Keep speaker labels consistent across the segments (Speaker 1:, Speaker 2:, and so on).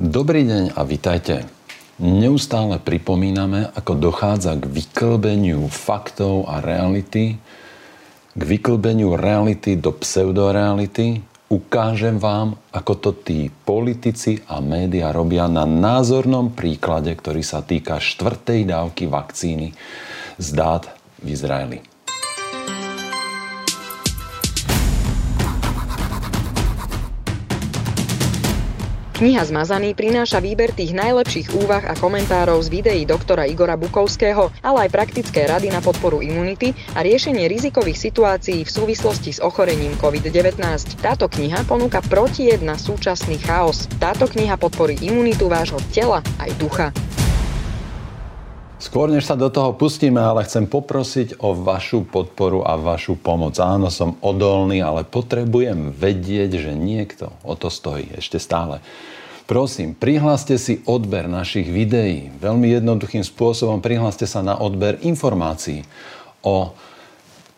Speaker 1: Dobrý deň a vitajte. Neustále pripomíname, ako dochádza k vyklbeniu faktov a reality, k vyklbeniu reality do pseudoreality. Ukážem vám, ako to tí politici a média robia na názornom príklade, ktorý sa týka štvrtej dávky vakcíny z dát v Izraeli.
Speaker 2: Kniha Zmazaný prináša výber tých najlepších úvah a komentárov z videí doktora Igora Bukovského, ale aj praktické rady na podporu imunity a riešenie rizikových situácií v súvislosti s ochorením COVID-19. Táto kniha ponúka protijed na súčasný chaos. Táto kniha podporí imunitu vášho tela aj ducha.
Speaker 1: Skôr než sa do toho pustíme, ale chcem poprosiť o vašu podporu a vašu pomoc. Áno, som odolný, ale potrebujem vedieť, že niekto o to stojí ešte stále. Prosím, prihláste si odber našich videí. Veľmi jednoduchým spôsobom prihláste sa na odber informácií o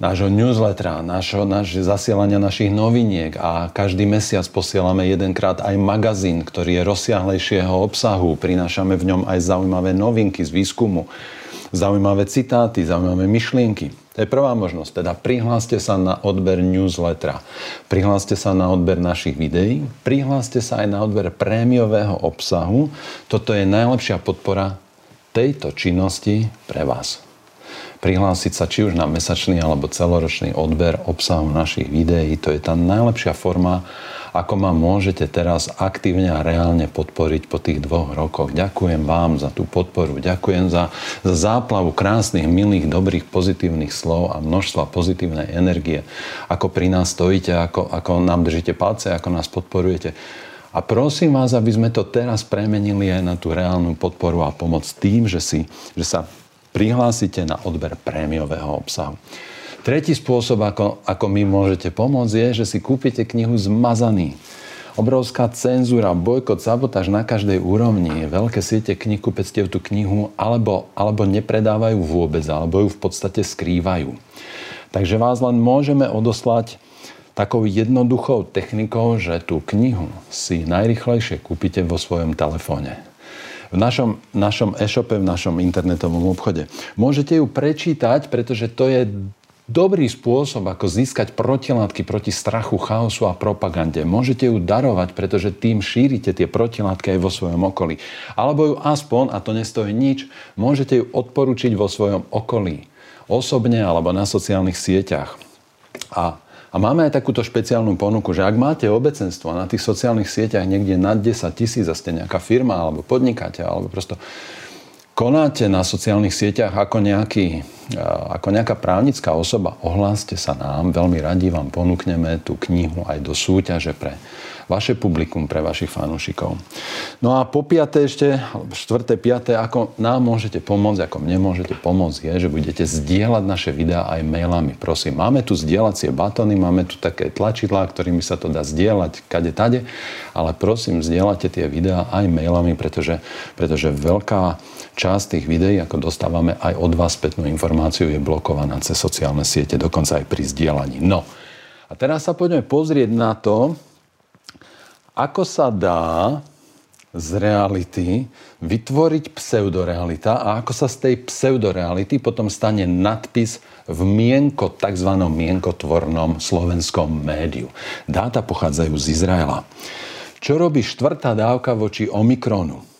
Speaker 1: nášho newslettera, nášho, náš, zasielania našich noviniek a každý mesiac posielame jedenkrát aj magazín, ktorý je rozsiahlejšieho obsahu. Prinášame v ňom aj zaujímavé novinky z výskumu, zaujímavé citáty, zaujímavé myšlienky. To je prvá možnosť. Teda prihláste sa na odber newslettera. Prihláste sa na odber našich videí. Prihláste sa aj na odber prémiového obsahu. Toto je najlepšia podpora tejto činnosti pre vás prihlásiť sa či už na mesačný alebo celoročný odber obsahu našich videí. To je tá najlepšia forma, ako ma môžete teraz aktívne a reálne podporiť po tých dvoch rokoch. Ďakujem vám za tú podporu, ďakujem za, za záplavu krásnych, milých, dobrých, pozitívnych slov a množstva pozitívnej energie, ako pri nás stojíte, ako, ako nám držíte palce, ako nás podporujete. A prosím vás, aby sme to teraz premenili aj na tú reálnu podporu a pomoc tým, že, si, že sa prihlásite na odber prémiového obsahu. Tretí spôsob, ako, ako mi môžete pomôcť, je, že si kúpite knihu Zmazaný. Obrovská cenzúra, bojkot, sabotáž na každej úrovni. Veľké siete knihkupectiev tú knihu alebo, alebo nepredávajú vôbec, alebo ju v podstate skrývajú. Takže vás len môžeme odoslať takou jednoduchou technikou, že tú knihu si najrychlejšie kúpite vo svojom telefóne v našom, našom e-shope, v našom internetovom obchode. Môžete ju prečítať, pretože to je dobrý spôsob, ako získať protilátky proti strachu, chaosu a propagande. Môžete ju darovať, pretože tým šírite tie protilátky aj vo svojom okolí. Alebo ju aspoň, a to nestojí nič, môžete ju odporučiť vo svojom okolí. Osobne alebo na sociálnych sieťach. A a máme aj takúto špeciálnu ponuku, že ak máte obecenstvo na tých sociálnych sieťach niekde nad 10 tisíc a ste nejaká firma alebo podnikáte alebo prosto konáte na sociálnych sieťach ako, nejaký, ako nejaká právnická osoba, ohláste sa nám, veľmi radi vám ponúkneme tú knihu aj do súťaže pre vaše publikum, pre vašich fanúšikov. No a po piaté ešte, štvrté, piaté, ako nám môžete pomôcť, ako mne môžete pomôcť, je, že budete zdieľať naše videá aj mailami. Prosím, máme tu zdieľacie batóny, máme tu také tlačidlá, ktorými sa to dá zdieľať kade tade, ale prosím, zdieľate tie videá aj mailami, pretože, pretože veľká časť tých videí, ako dostávame aj od vás spätnú informáciu, je blokovaná cez sociálne siete, dokonca aj pri zdieľaní. No, a teraz sa poďme pozrieť na to, ako sa dá z reality vytvoriť pseudorealita a ako sa z tej pseudoreality potom stane nadpis v mienko, tzv. mienkotvornom slovenskom médiu. Dáta pochádzajú z Izraela. Čo robí štvrtá dávka voči Omikronu?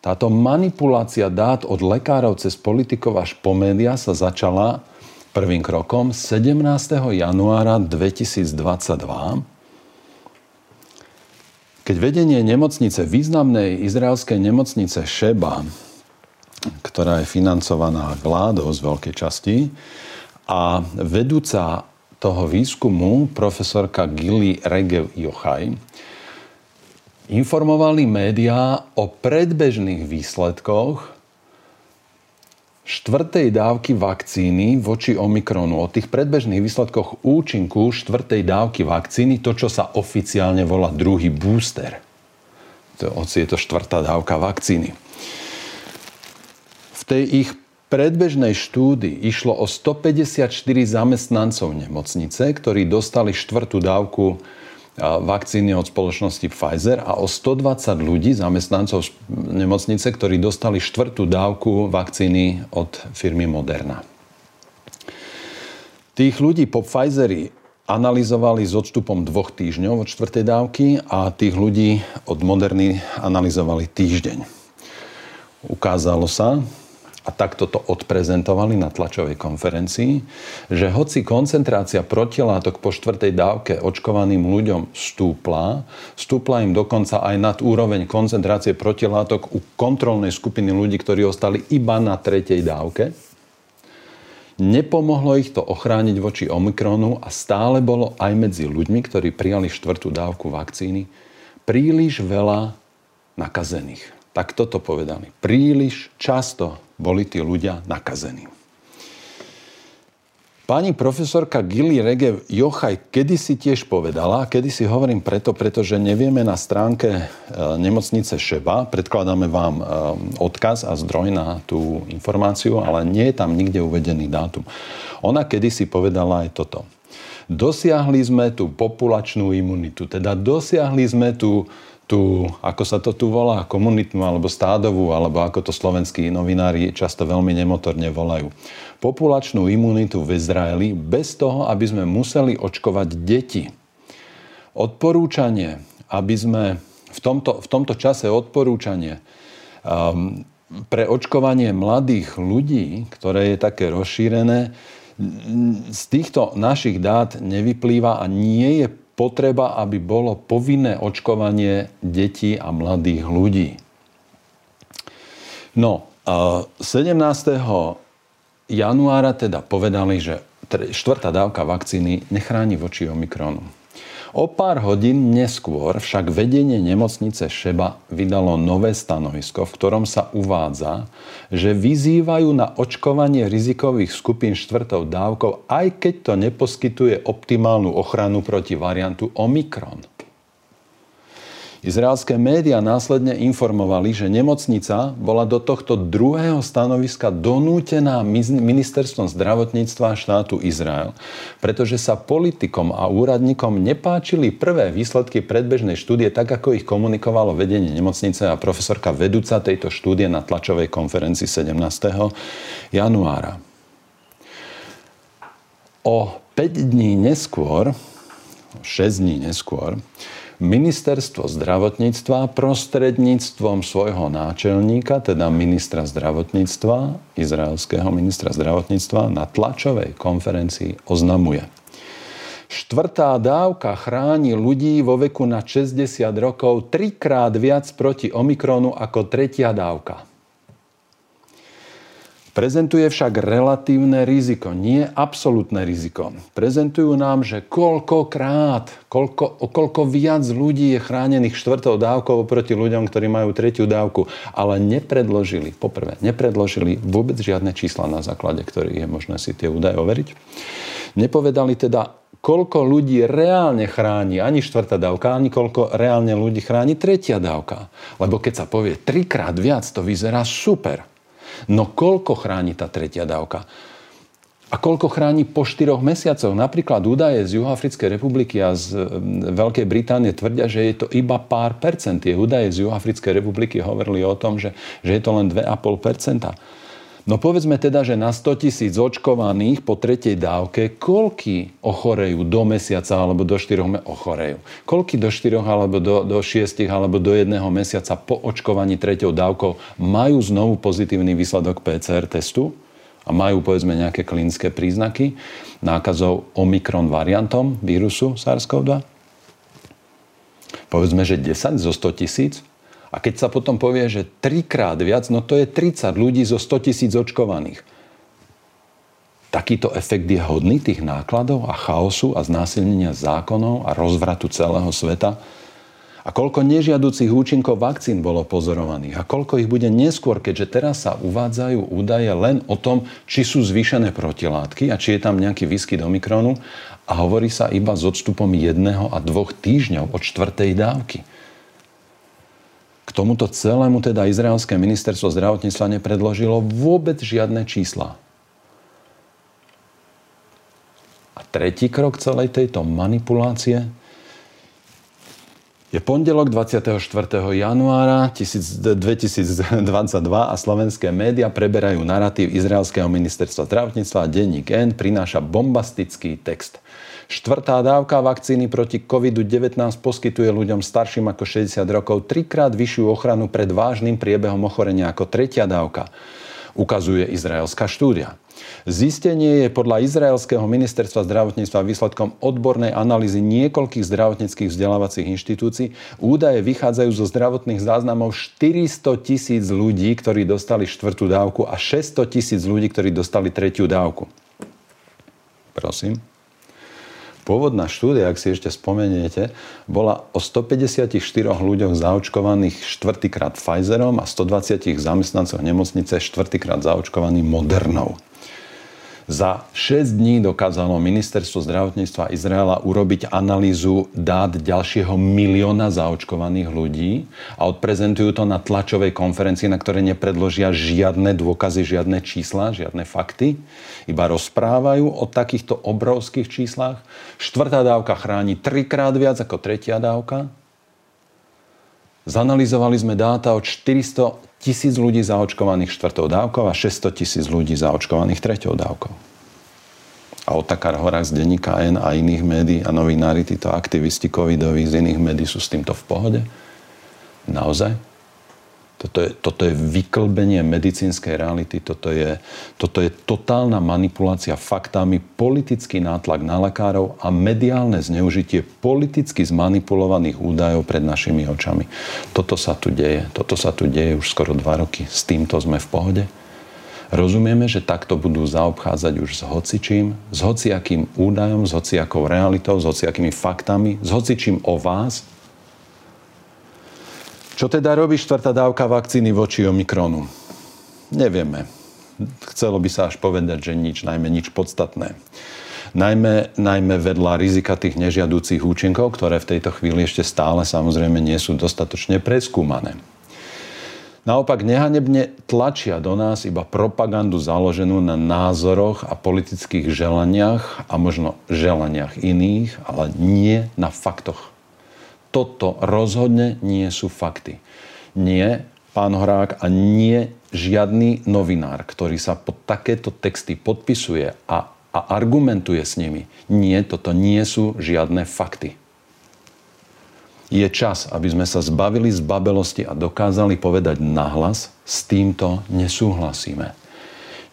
Speaker 1: Táto manipulácia dát od lekárov cez politikov až po média sa začala prvým krokom 17. januára 2022 keď vedenie nemocnice, významnej izraelskej nemocnice Šeba, ktorá je financovaná vládou z veľkej časti, a vedúca toho výskumu, profesorka Gili Regev Jochaj, informovali médiá o predbežných výsledkoch štvrtej dávky vakcíny voči Omikronu. O tých predbežných výsledkoch účinku štvrtej dávky vakcíny, to, čo sa oficiálne volá druhý booster. To, je to štvrtá dávka vakcíny. V tej ich predbežnej štúdii išlo o 154 zamestnancov nemocnice, ktorí dostali štvrtú dávku vakcíny od spoločnosti Pfizer a o 120 ľudí, zamestnancov nemocnice, ktorí dostali štvrtú dávku vakcíny od firmy Moderna. Tých ľudí po Pfizeri analyzovali s odstupom dvoch týždňov od štvrtej dávky a tých ľudí od Moderny analyzovali týždeň. Ukázalo sa, a takto to odprezentovali na tlačovej konferencii, že hoci koncentrácia protilátok po štvrtej dávke očkovaným ľuďom stúpla, stúpla im dokonca aj nad úroveň koncentrácie protilátok u kontrolnej skupiny ľudí, ktorí ostali iba na tretej dávke, Nepomohlo ich to ochrániť voči Omikronu a stále bolo aj medzi ľuďmi, ktorí prijali štvrtú dávku vakcíny, príliš veľa nakazených. Tak toto povedali. Príliš často boli tí ľudia nakazení. Pani profesorka Gili Regev Jochaj kedysi tiež povedala, kedysi hovorím preto, pretože nevieme na stránke e, nemocnice Šeba, predkladáme vám e, odkaz a zdroj na tú informáciu, ale nie je tam nikde uvedený dátum. Ona kedysi povedala aj toto. Dosiahli sme tú populačnú imunitu, teda dosiahli sme tú, tú, ako sa to tu volá, komunitnú alebo stádovú, alebo ako to slovenskí novinári často veľmi nemotorne volajú populačnú imunitu v Izraeli bez toho, aby sme museli očkovať deti. Odporúčanie, aby sme v tomto, v tomto čase odporúčanie um, pre očkovanie mladých ľudí, ktoré je také rozšírené, z týchto našich dát nevyplýva a nie je potreba, aby bolo povinné očkovanie detí a mladých ľudí. No, 17 januára teda povedali, že štvrtá dávka vakcíny nechráni voči Omikronu. O pár hodín neskôr však vedenie nemocnice Šeba vydalo nové stanovisko, v ktorom sa uvádza, že vyzývajú na očkovanie rizikových skupín štvrtou dávkou, aj keď to neposkytuje optimálnu ochranu proti variantu Omikron. Izraelské médiá následne informovali, že nemocnica bola do tohto druhého stanoviska donútená ministerstvom zdravotníctva štátu Izrael, pretože sa politikom a úradníkom nepáčili prvé výsledky predbežnej štúdie, tak ako ich komunikovalo vedenie nemocnice a profesorka vedúca tejto štúdie na tlačovej konferencii 17. januára. O 5 dní neskôr, 6 dní neskôr, Ministerstvo zdravotníctva prostredníctvom svojho náčelníka, teda ministra zdravotníctva, izraelského ministra zdravotníctva, na tlačovej konferencii oznamuje. Štvrtá dávka chráni ľudí vo veku na 60 rokov trikrát viac proti Omikronu ako tretia dávka. Prezentuje však relatívne riziko, nie absolútne riziko. Prezentujú nám, že koľkokrát, koľko, o koľko viac ľudí je chránených štvrtou dávkou oproti ľuďom, ktorí majú tretiu dávku, ale nepredložili, poprvé, nepredložili vôbec žiadne čísla, na základe ktorých je možné si tie údaje overiť. Nepovedali teda, koľko ľudí reálne chráni ani štvrtá dávka, ani koľko reálne ľudí chráni tretia dávka. Lebo keď sa povie trikrát viac, to vyzerá super. No koľko chráni tá tretia dávka? A koľko chráni po štyroch mesiacoch? Napríklad údaje z Juhoafrickej republiky a z Veľkej Británie tvrdia, že je to iba pár percent. Tie údaje z Juhoafrickej republiky hovorili o tom, že, že je to len 2,5 percenta. No povedzme teda, že na 100 tisíc očkovaných po tretej dávke, koľky ochorejú do mesiaca alebo do 4 me- ochorejú? Koľky do 4 alebo do, do 6 alebo do 1 mesiaca po očkovaní treťou dávkou majú znovu pozitívny výsledok PCR testu? a majú povedzme nejaké klinické príznaky nákazov Omikron variantom vírusu SARS-CoV-2? Povedzme, že 10 zo 100 tisíc a keď sa potom povie, že trikrát viac, no to je 30 ľudí zo 100 tisíc očkovaných. Takýto efekt je hodný tých nákladov a chaosu a znásilnenia zákonov a rozvratu celého sveta? A koľko nežiaducich účinkov vakcín bolo pozorovaných? A koľko ich bude neskôr, keďže teraz sa uvádzajú údaje len o tom, či sú zvýšené protilátky a či je tam nejaký výskyt Omikronu a hovorí sa iba s odstupom jedného a dvoch týždňov od štvrtej dávky. K tomuto celému teda izraelské ministerstvo zdravotníctva nepredložilo vôbec žiadne čísla. A tretí krok celej tejto manipulácie Je pondelok 24. januára 2022 a slovenské médiá preberajú narratív izraelského ministerstva zdravotníctva a denník N prináša bombastický text. Štvrtá dávka vakcíny proti COVID-19 poskytuje ľuďom starším ako 60 rokov trikrát vyššiu ochranu pred vážnym priebehom ochorenia ako tretia dávka, ukazuje izraelská štúdia. Zistenie je podľa izraelského ministerstva zdravotníctva výsledkom odbornej analýzy niekoľkých zdravotníckých vzdelávacích inštitúcií. Údaje vychádzajú zo zdravotných záznamov 400 tisíc ľudí, ktorí dostali štvrtú dávku a 600 tisíc ľudí, ktorí dostali tretiu dávku. Prosím. Pôvodná štúdia, ak si ešte spomeniete, bola o 154 ľuďoch zaočkovaných štvrtýkrát Pfizerom a 120 zamestnancoch nemocnice štvrtýkrát zaočkovaných Modernou. Za 6 dní dokázalo ministerstvo zdravotníctva Izraela urobiť analýzu dát ďalšieho milióna zaočkovaných ľudí a odprezentujú to na tlačovej konferencii, na ktorej nepredložia žiadne dôkazy, žiadne čísla, žiadne fakty. Iba rozprávajú o takýchto obrovských číslach. Štvrtá dávka chráni trikrát viac ako tretia dávka. Zanalizovali sme dáta od 400 tisíc ľudí zaočkovaných štvrtou dávkou a 600 tisíc ľudí zaočkovaných treťou dávkou. A Otakar Horák z denníka N a iných médií a novinári, títo aktivisti covidoví z iných médií sú s týmto v pohode? Naozaj? Toto je, toto je vyklbenie medicínskej reality, toto je, toto je totálna manipulácia faktami, politický nátlak na lekárov a mediálne zneužitie politicky zmanipulovaných údajov pred našimi očami. Toto sa tu deje. Toto sa tu deje už skoro dva roky. S týmto sme v pohode. Rozumieme, že takto budú zaobchádzať už s hocičím, s hociakým údajom, s hociakou realitou, s hociakými faktami, s hocičím o vás, čo teda robí štvrtá dávka vakcíny voči Omikronu? Nevieme. Chcelo by sa až povedať, že nič, najmä nič podstatné. Najmä, najmä vedľa rizika tých nežiadúcich účinkov, ktoré v tejto chvíli ešte stále samozrejme nie sú dostatočne preskúmané. Naopak nehanebne tlačia do nás iba propagandu založenú na názoroch a politických želaniach a možno želaniach iných, ale nie na faktoch toto rozhodne nie sú fakty. Nie, pán Horák, a nie žiadny novinár, ktorý sa pod takéto texty podpisuje a, a argumentuje s nimi. Nie, toto nie sú žiadne fakty. Je čas, aby sme sa zbavili z babelosti a dokázali povedať nahlas, s týmto nesúhlasíme.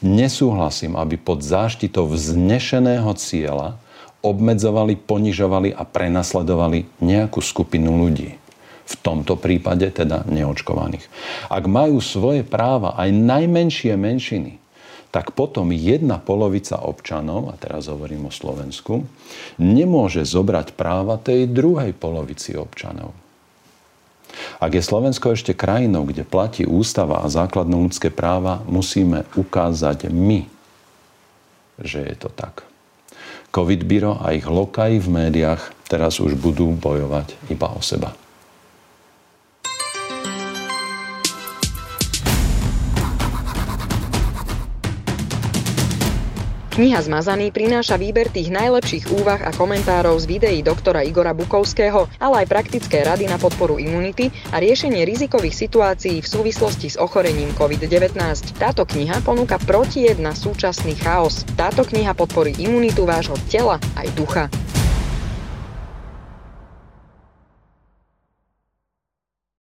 Speaker 1: Nesúhlasím, aby pod záštitou vznešeného cieľa obmedzovali, ponižovali a prenasledovali nejakú skupinu ľudí. V tomto prípade teda neočkovaných. Ak majú svoje práva aj najmenšie menšiny, tak potom jedna polovica občanov, a teraz hovorím o Slovensku, nemôže zobrať práva tej druhej polovici občanov. Ak je Slovensko ešte krajinou, kde platí ústava a základné ľudské práva, musíme ukázať my, že je to tak. COVID Biro a ich lokaji v médiách teraz už budú bojovať iba o seba.
Speaker 2: Kniha Zmazaný prináša výber tých najlepších úvah a komentárov z videí doktora Igora Bukovského, ale aj praktické rady na podporu imunity a riešenie rizikových situácií v súvislosti s ochorením COVID-19. Táto kniha ponúka protijed na súčasný chaos. Táto kniha podporí imunitu vášho tela aj ducha.